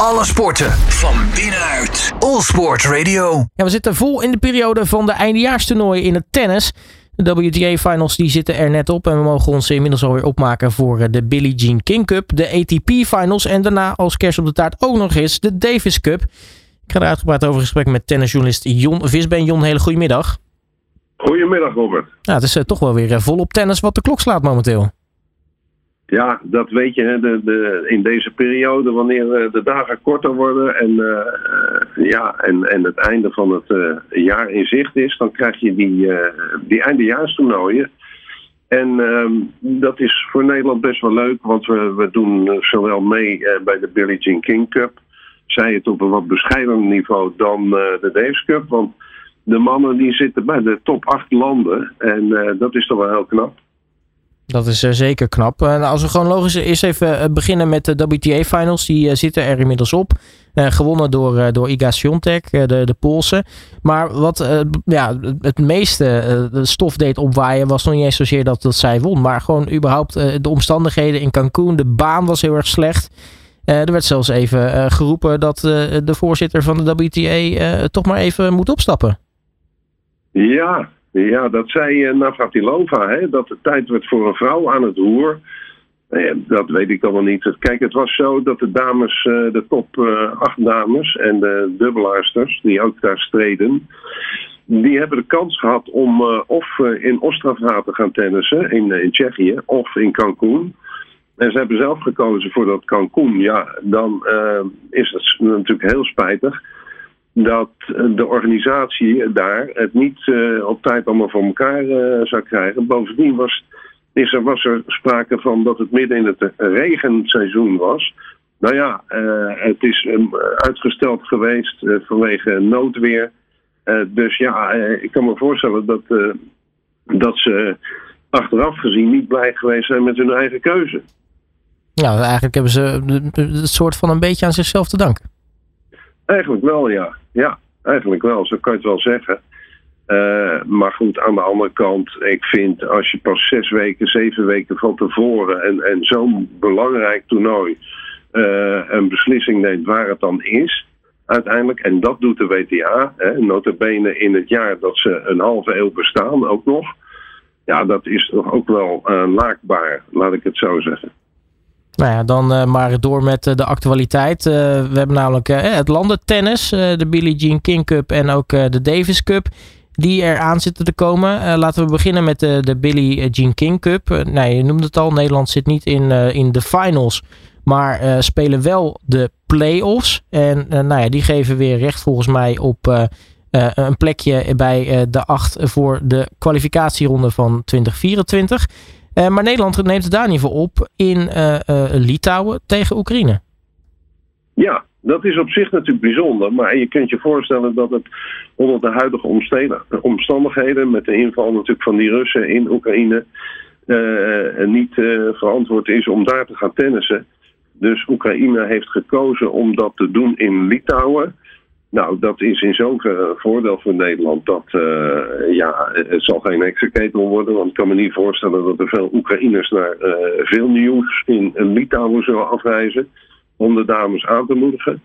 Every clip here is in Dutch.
Alle sporten van binnenuit. All Sport Radio. Ja, we zitten vol in de periode van de eindejaarstoernooi in het tennis. De WTA Finals die zitten er net op en we mogen ons inmiddels alweer opmaken voor eh, de Billie Jean King Cup, de ATP Finals en daarna als kerst op de taart ook nog eens de Davis Cup. Ik ga er uitgebreid over gesprek met tennisjournalist Jon Visbeen. Jon, hele goede middag. Goedemiddag, Robert. Ja, het is uh, toch wel weer uh, volop tennis wat de klok slaat momenteel. Ja, dat weet je hè, de, de, in deze periode, wanneer uh, de dagen korter worden en, ja, en, en het einde van het jaar in zicht is, dan krijg je die, die eindejaarstoernooien. En ehm, dat is voor Nederland best wel leuk, want we, we doen zowel mee bij de Billie Jean King Cup, zij het op een wat bescheidener niveau dan de Davis Cup, want de mannen die zitten bij de top 8 landen. En uh, dat is toch wel heel knap. Dat is uh, zeker knap. Uh, nou, als we gewoon logisch eerst even beginnen met de WTA Finals. Die zitten er inmiddels op. gewonnen door, door Iga Swiatek, de, de Poolse. Maar wat ja, het meeste stof deed opwaaien was nog niet eens zozeer dat, dat zij won. Maar gewoon überhaupt de omstandigheden in Cancun. De baan was heel erg slecht. er werd zelfs even geroepen dat de voorzitter van de WTA toch maar even moet opstappen. Ja, ja dat zei uh, Navratilova, hè, dat het tijd werd voor een vrouw aan het roer. Uh, dat weet ik allemaal niet. Kijk, het was zo dat de dames, uh, de top acht dames en de dubbelaarsters, die ook daar streden, die hebben de kans gehad om of in Ostrava te gaan tennissen, in, Tsjechië, of in Cancun. En ze hebben zelf gekozen voor dat Cancun. Ja, dan is het natuurlijk heel spijtig dat de organisatie daar het niet uh, op tijd allemaal voor elkaar uh, zou krijgen. Bovendien was, is er, was er sprake van dat het midden in het regenseizoen was. Nou ja, het is uitgesteld geweest vanwege noodweer. dus ja, ik kan me voorstellen dat, dat ze achteraf gezien niet blij geweest zijn met hun eigen keuze. Ja, eigenlijk hebben ze het soort van een beetje aan zichzelf te danken. Eigenlijk wel, ja. Ja, eigenlijk wel. Zo kan je het wel zeggen. Uh, maar goed, aan de andere kant, ik vind als je pas zes weken, zeven weken van tevoren en, en zo'n belangrijk toernooi uh, een beslissing neemt waar het dan is, uiteindelijk, en dat doet de WTA, hè, notabene in het jaar dat ze een halve eeuw bestaan ook nog, ja, dat is toch ook wel uh, laakbaar, laat ik het zo zeggen. Nou ja, dan uh, maar door met uh, de actualiteit. Uh, we hebben namelijk het landentennis, de Billie Jean King Cup en ook de Davis Cup. Die er aan zitten te komen. laten we beginnen met de Billie Jean King Cup. nee, je noemde het al, Nederland zit niet in, in de finals. Maar spelen wel de play-offs. En nou ja, die geven weer recht volgens mij op een plekje bij de acht voor de kwalificatieronde van 2024. Uh, maar Nederland neemt het daar niet voor op in uh, uh, Litouwen tegen Oekraïne. Ja, dat is op zich natuurlijk bijzonder. Maar je kunt je voorstellen dat het onder de huidige omstandigheden, met de inval natuurlijk van die Russen in Oekraïne, niet verantwoord is om daar te gaan tennissen. Dus Oekraïne heeft gekozen om dat te doen in Litouwen. Nou, dat is in zoverre voordeel voor Nederland. Dat, ja, het zal geen exeketel worden. Want ik kan me niet voorstellen dat er veel Oekraïners naar uh, veel nieuws in Litouwen zullen afreizen. Om de dames aan te moedigen.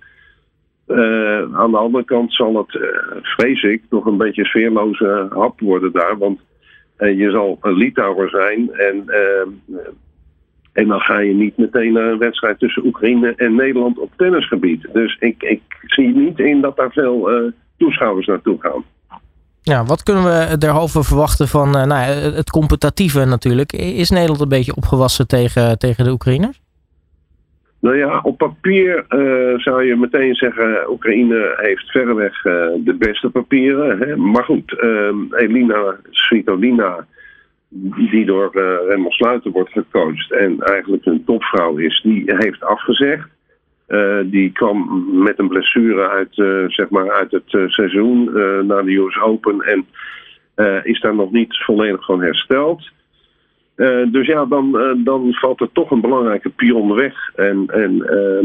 Uh, aan de andere kant zal het, vrees ik, nog een beetje sfeerloze hap worden daar. Want je zal een Litouwer zijn en en dan ga je niet meteen naar een wedstrijd tussen Oekraïne en Nederland op tennisgebied. Dus ik, ik zie niet in dat daar veel uh, toeschouwers naartoe gaan. Ja, wat kunnen we derhalve verwachten van uh, nou, het competitieve natuurlijk? Is Nederland een beetje opgewassen tegen, tegen de Oekraïners? Nou ja, op papier uh, zou je meteen zeggen... Oekraïne heeft verreweg de beste papieren. Hè? Maar goed, Elina Svitolina die door Remmel Sluiter wordt gecoacht en eigenlijk een topvrouw is, die heeft afgezegd. Uh, die kwam met een blessure uit, uh, zeg maar uit het seizoen naar de US Open en is daar nog niet volledig van hersteld. dus ja, dan, dan valt er toch een belangrijke pion weg. En, en,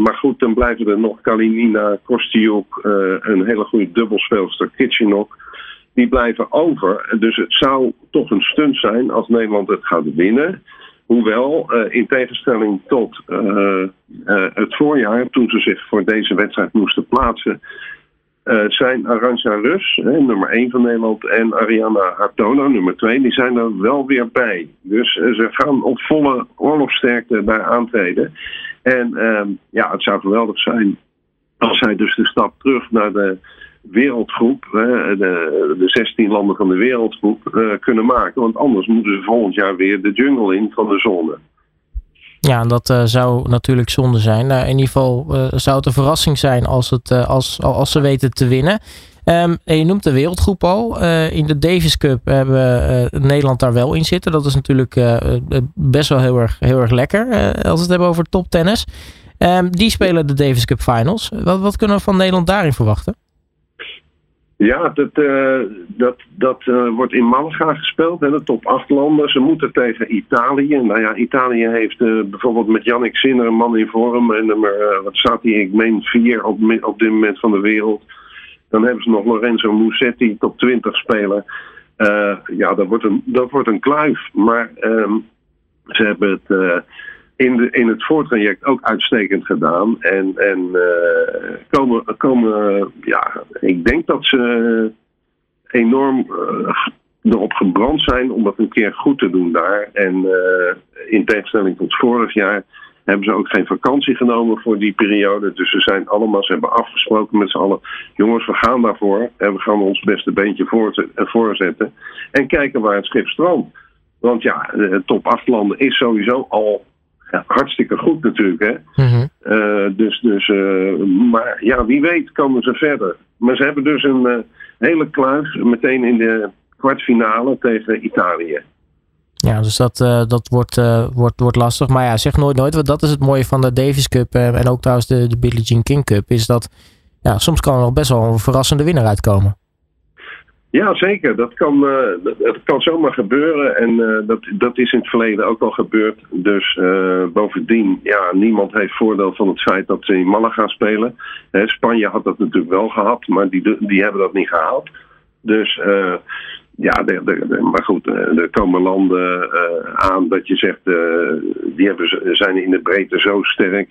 maar goed, dan blijven er nog Kalinina, Kostiuk, een hele goede dubbelspeelster, Kitchenok die blijven over. Dus het zou toch een stunt zijn als Nederland het gaat winnen. Hoewel, in tegenstelling tot het voorjaar, toen ze zich voor deze wedstrijd moesten plaatsen, zijn Arantxa Rus, nummer 1 van Nederland, en Ariana Hartono, nummer 2, die zijn er wel weer bij. Dus ze gaan op volle oorlogssterkte daar aantreden. En ehm, ja, het zou geweldig zijn als zij dus de stap terug naar de wereldgroep, de, de 16 landen van de wereldgroep, uh, kunnen maken. Want anders moeten ze volgend jaar weer de jungle in van de zone. Ja, en dat uh, zou natuurlijk zonde zijn. Nou, in ieder geval uh, zou het een verrassing zijn als, het, als, als ze weten te winnen. Um, je noemt de wereldgroep al. in de Davis Cup hebben Nederland daar wel in zitten. Dat is natuurlijk best wel heel erg, heel erg lekker als we het hebben over toptennis. Um, die spelen de Davis Cup Finals. Wat, wat kunnen we van Nederland daarin verwachten? Ja, dat, uh, dat, dat uh, wordt in Malaga gespeeld, hè, de top 8 landen. Ze moeten tegen Italië. Nou ja, Italië heeft uh, bijvoorbeeld met Yannick Sinner een man in vorm. En nummer, wat staat hij? Ik meen 4 op, op dit moment van de wereld. Dan hebben ze nog Lorenzo Musetti, top 20 speler. ja, dat wordt, een, dat wordt een kluif. Maar um, ze hebben het in, in het voortraject ook uitstekend gedaan. En, en uh, komen, komen, ja, ik denk dat ze enorm uh, erop gebrand zijn om dat een keer goed te doen daar. En uh, in tegenstelling tot vorig jaar hebben ze ook geen vakantie genomen voor die periode. Dus ze zijn allemaal, ze hebben afgesproken met z'n allen. Jongens, we gaan daarvoor en we gaan ons beste beentje voorzetten. En kijken waar het schip strandt. Want ja, de top 8 landen is sowieso al ja, hartstikke goed natuurlijk. Hè? Mm dus, dus, uh, maar ja, wie weet komen ze verder. Maar ze hebben dus een uh, hele kluis meteen in de kwartfinale tegen Italië. Ja, dus dat, dat wordt, wordt, wordt lastig. Maar ja, zeg nooit nooit. Want dat is het mooie van de Davis Cup en ook trouwens de, de Billie Jean King Cup. Is dat ja, soms kan er nog best wel een verrassende winnaar uitkomen. Ja, zeker. Dat kan, uh, dat, kan zomaar gebeuren. En uh, dat, dat is in het verleden ook al gebeurd. Dus uh, bovendien, ja, niemand heeft voordeel van het feit dat ze in Malaga spelen. Spanje had dat natuurlijk wel gehad, maar die, die hebben dat niet gehaald. Dus ja, maar goed, er komen landen aan dat je zegt, die hebben, zijn in de breedte zo sterk.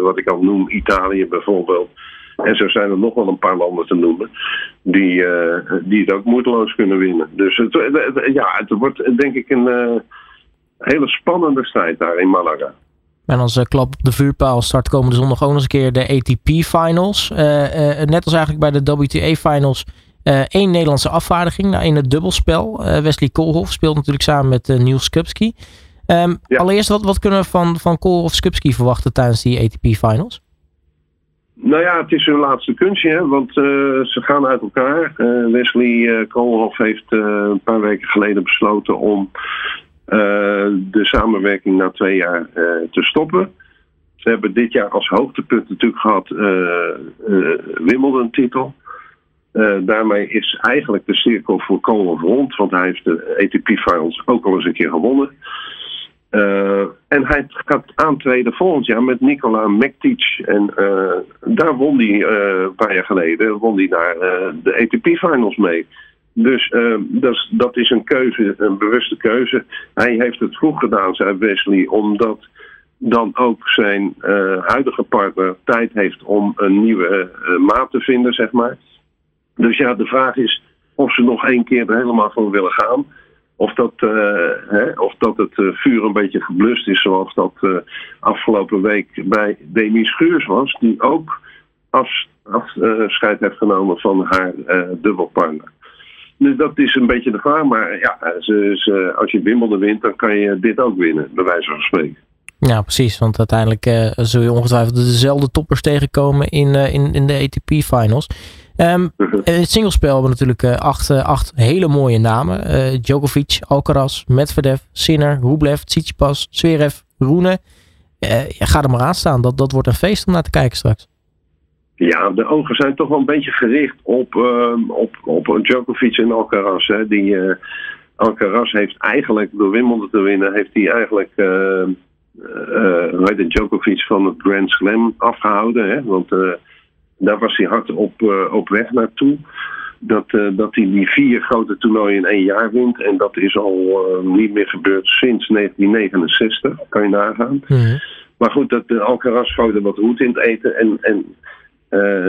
wat ik al noem, Italië bijvoorbeeld. En zo zijn er nog wel een paar landen te noemen die, uh, die het ook moeiteloos kunnen winnen. Dus het, ja, het wordt denk ik een uh, hele spannende strijd daar in Malaga. En als uh, klap op de vuurpaal start komende zondag ook nog eens een keer de ATP Finals. net als eigenlijk bij de WTA Finals één Nederlandse afvaardiging nou, in het dubbelspel. Wesley Koolhof speelt natuurlijk samen met Niels Skupski. Um, ja. Allereerst, wat, wat kunnen we van, van Koolhof Skupski verwachten tijdens die ATP Finals? Nou ja, het is hun laatste kunstje, want uh, ze gaan uit elkaar. Uh, Wesley uh, Koolhof heeft een paar weken geleden besloten om de samenwerking na twee jaar te stoppen. Ze hebben dit jaar als hoogtepunt natuurlijk gehad Wimbledon-titel. daarmee is eigenlijk de cirkel voor Koolhof rond, want hij heeft de ATP Finals ook al eens een keer gewonnen. En hij gaat aantreden volgend jaar met Nikola Mektic. En uh, daar won hij uh, een paar jaar geleden won hij daar de ATP Finals mee. Dus dat, is, dat is een keuze, een bewuste keuze. Hij heeft het vroeg gedaan, zei Wesley, omdat dan ook zijn huidige partner tijd heeft om een nieuwe maat te vinden, zeg maar. Dus ja, de vraag is of ze nog één keer er helemaal van willen gaan. Of dat, uh, hè, of dat het uh, vuur een beetje geblust is, zoals dat uh, afgelopen week bij Demi Schuurs was, die ook afscheid heeft genomen van haar dubbelpartner. Dus dat is een beetje de vraag, maar ja, ze, ze, als je Wimbledon wint, dan kan je dit ook winnen, bij wijze van spreken. Ja, precies. Want uiteindelijk zul je ongetwijfeld dezelfde toppers tegenkomen in, in, in de ATP-finals. Um, in het singlespel hebben we natuurlijk uh, acht, uh, acht hele mooie namen. Uh, Djokovic, Alcaraz, Medvedev, Sinner, Rublev, Tsitsipas, Zverev, Roene. Ja, ga er maar aan staan. Dat, dat wordt een feest om naar te kijken straks. Ja, de ogen zijn toch wel een beetje gericht op, ehm, op, op Djokovic en Alcaraz. Hè. Die, Alcaraz heeft eigenlijk, door Wimbledon te winnen, heeft hij eigenlijk uh, uh, Djokovic van het Grand Slam afgehouden. Hè? Want daar was hij hard op, uh, op weg naartoe. dat, dat hij die vier grote toernooien in één jaar wint. En dat is al niet meer gebeurd sinds 1969, kan je nagaan. Mhm. Maar goed, dat de Alcaraz gooide wat roet in het eten. En, en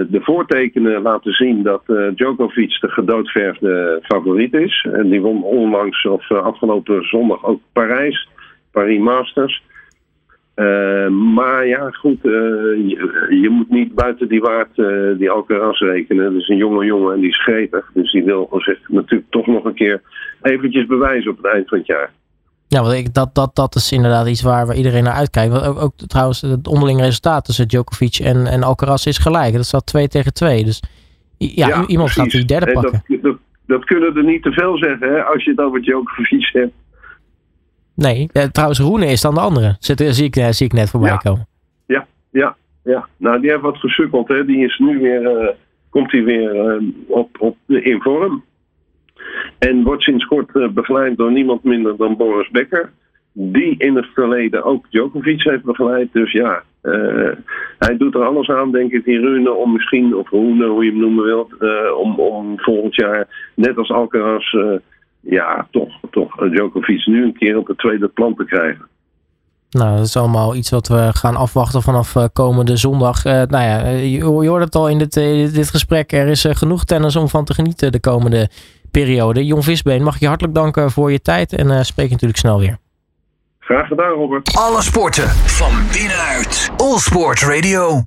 de voortekenen laten zien dat Djokovic de gedoodverfde favoriet is. En die won onlangs, of afgelopen zondag, ook Parijs. Paris Masters. Uh, maar ja, goed, uh, je, je, moet niet buiten die waard uh, die Alcaraz rekenen. Dat is een jonge jongen en die is gretig. Dus die wil zich natuurlijk toch nog een keer eventjes bewijzen op het eind van het jaar. Ja, want ik, dat, dat, dat is inderdaad iets waar, waar iedereen naar uitkijkt. Ook, ook trouwens, het onderling resultaat tussen Djokovic en, en Alcaraz is gelijk. Dat staat 2 tegen 2. Dus ja, ja iemand precies. gaat die derde pakken. Dat, dat, dat, kunnen er niet te veel zeggen hè, als je het over Djokovic hebt. Nee, ja, trouwens Roene is dan de andere. Zit, zie, ik, zie ik net voorbij ja. komen. Ja, ja, ja. Nou, die heeft wat gesukkeld. Hè. Die is nu weer, uh, komt hij weer uh, op, op, in vorm. En wordt sinds kort uh, begeleid door niemand minder dan Boris Becker. Die in het verleden ook Djokovic heeft begeleid. Dus ja, hij doet er alles aan, denk ik, die Rune, om misschien, of Roene, hoe je hem noemen wilt, om, om volgend jaar, net als Alcaraz ja, toch, toch Djokovic nu een keer op het tweede plan te krijgen. Nou, dat is allemaal iets wat we gaan afwachten vanaf uh, komende zondag. Uh, nou ja, je, je hoort het al in dit, uh, dit gesprek. Er is genoeg tennis om van te genieten de komende periode. Jon Visbeen, mag ik je hartelijk danken voor je tijd en spreek natuurlijk snel weer. Graag gedaan, Robert. Alle sporten van binnenuit. All Sport Radio.